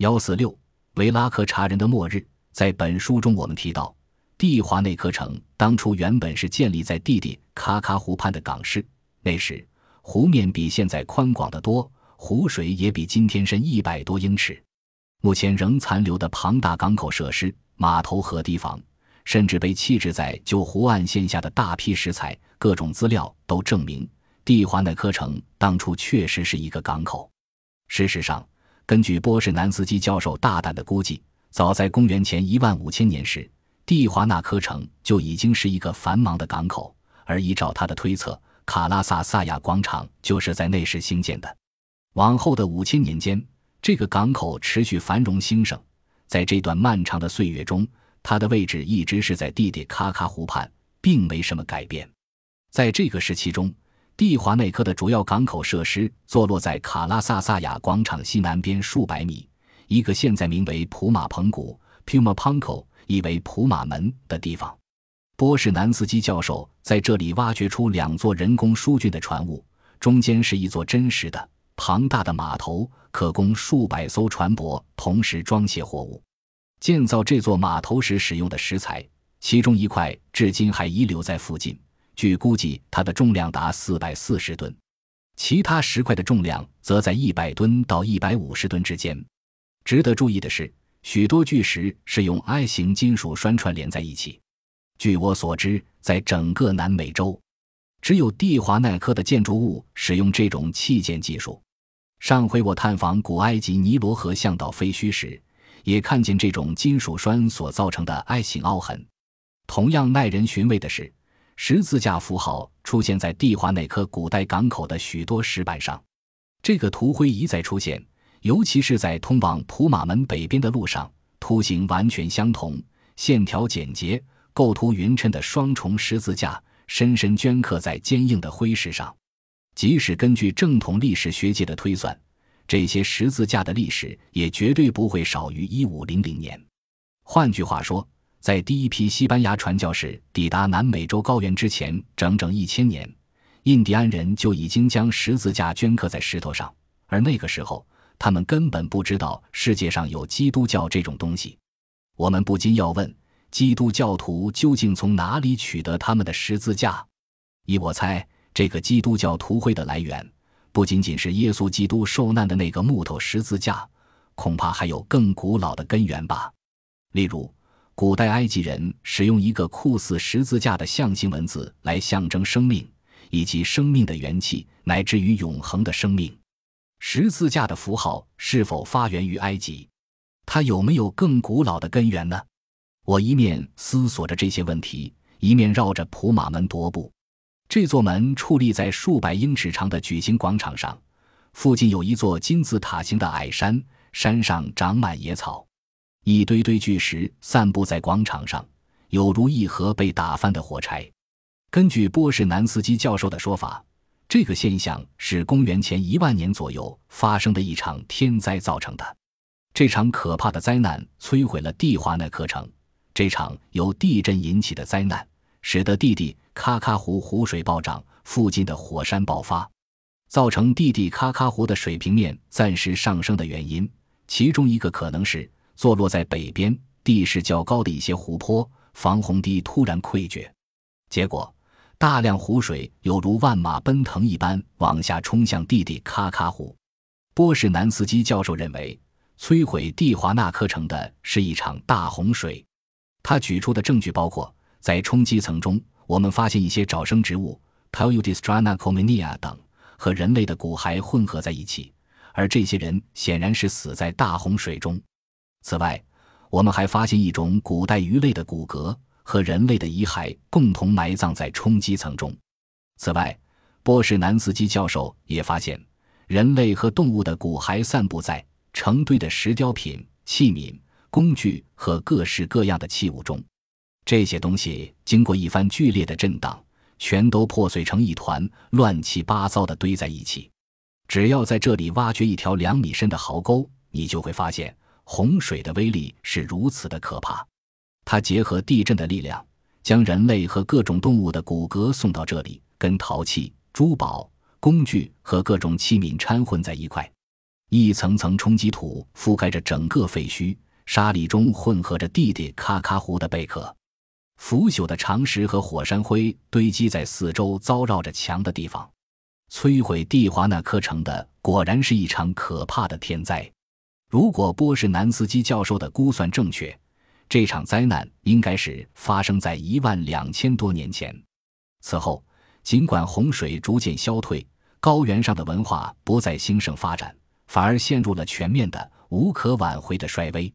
幺四六维拉克查人的末日，在本书中我们提到，蒂华内科城当初原本是建立在弟弟卡卡湖畔的港市，那时湖面比现在宽广得多，湖水也比今天深一百多英尺。目前仍残留的庞大港口设施、码头和堤防，甚至被弃置在旧湖岸线下的大批石材，各种资料都证明，蒂华内科城当初确实是一个港口。事实上，根据波士南斯基教授大胆的估计，早在公元前一万五千年时，蒂华纳科城就已经是一个繁忙的港口。而依照他的推测，卡拉萨萨亚广场就是在那时兴建的。往后的五千年间，这个港口持续繁荣兴盛，在这段漫长的岁月中，它的位置一直是在蒂蒂卡卡湖畔，并没什么改变。在这个时期中，蒂华内科的主要港口设施坐落在卡拉萨萨亚广场西南边数百米，一个现在名为普马蓬谷 （Puma Punko） 意为普马门的地方。波士南斯基教授在这里挖掘出两座人工疏浚的船坞，中间是一座真实的。庞大的码头可供数百艘船舶同时装卸货物。建造这座码头时使用的石材，其中一块至今还遗留在附近。据估计，它的重量达四百四十吨，其他石块的重量则在一百吨到一百五十吨之间。值得注意的是，许多巨石是用 I 型金属栓串联在一起。据我所知，在整个南美洲，只有蒂华纳科的建筑物使用这种器件技术。上回我探访古埃及尼罗河向导废墟时，也看见这种金属栓所造成的爱形凹痕。同样耐人寻味的是，十字架符号出现在蒂华内科古代港口的许多石板上。这个图徽一再出现，尤其是在通往普马门北边的路上，图形完全相同，线条简洁，构图匀称的双重十字架深深镌刻在坚硬的灰石上。即使根据正统历史学界的推算，这些十字架的历史也绝对不会少于一五零零年。换句话说，在第一批西班牙传教士抵达南美洲高原之前整整一千年，印第安人就已经将十字架镌刻在石头上，而那个时候他们根本不知道世界上有基督教这种东西。我们不禁要问：基督教徒究竟从哪里取得他们的十字架？依我猜。这个基督教图徽的来源，不仅仅是耶稣基督受难的那个木头十字架，恐怕还有更古老的根源吧。例如，古代埃及人使用一个酷似十字架的象形文字来象征生命，以及生命的元气，乃至于永恒的生命。十字架的符号是否发源于埃及？它有没有更古老的根源呢？我一面思索着这些问题，一面绕着普马门踱步。这座门矗立在数百英尺长的矩形广场上，附近有一座金字塔形的矮山，山上长满野草，一堆堆巨石散布在广场上，有如一盒被打翻的火柴。根据波士南斯基教授的说法，这个现象是公元前一万年左右发生的一场天灾造成的。这场可怕的灾难摧毁了蒂华纳克城。这场由地震引起的灾难。使得弟弟卡卡湖湖水暴涨，附近的火山爆发，造成弟弟卡卡湖的水平面暂时上升的原因。其中一个可能是坐落在北边、地势较高的一些湖泊防洪堤突然溃决，结果大量湖水犹如万马奔腾一般往下冲向弟弟卡卡湖。波士南斯基教授认为，摧毁蒂华纳科城的是一场大洪水。他举出的证据包括。在冲积层中，我们发现一些沼生植物 p a l u d i s t r a n a c o m i n i a 等和人类的骨骸混合在一起，而这些人显然是死在大洪水中。此外，我们还发现一种古代鱼类的骨骼和人类的遗骸共同埋葬在冲积层中。此外，波士南斯基教授也发现，人类和动物的骨骸散布在成堆的石雕品、器皿、工具和各式各样的器物中。这些东西经过一番剧烈的震荡，全都破碎成一团，乱七八糟的堆在一起。只要在这里挖掘一条两米深的壕沟，你就会发现洪水的威力是如此的可怕。它结合地震的力量，将人类和各种动物的骨骼送到这里，跟陶器、珠宝、工具和各种器皿掺混在一块。一层层冲击土覆盖着整个废墟，沙砾中混合着弟弟咔咔糊的贝壳。腐朽的长石和火山灰堆积在四周遭绕着墙的地方，摧毁蒂华纳科城的果然是一场可怕的天灾。如果波士南斯基教授的估算正确，这场灾难应该是发生在一万两千多年前。此后，尽管洪水逐渐消退，高原上的文化不再兴盛发展，反而陷入了全面的、无可挽回的衰微。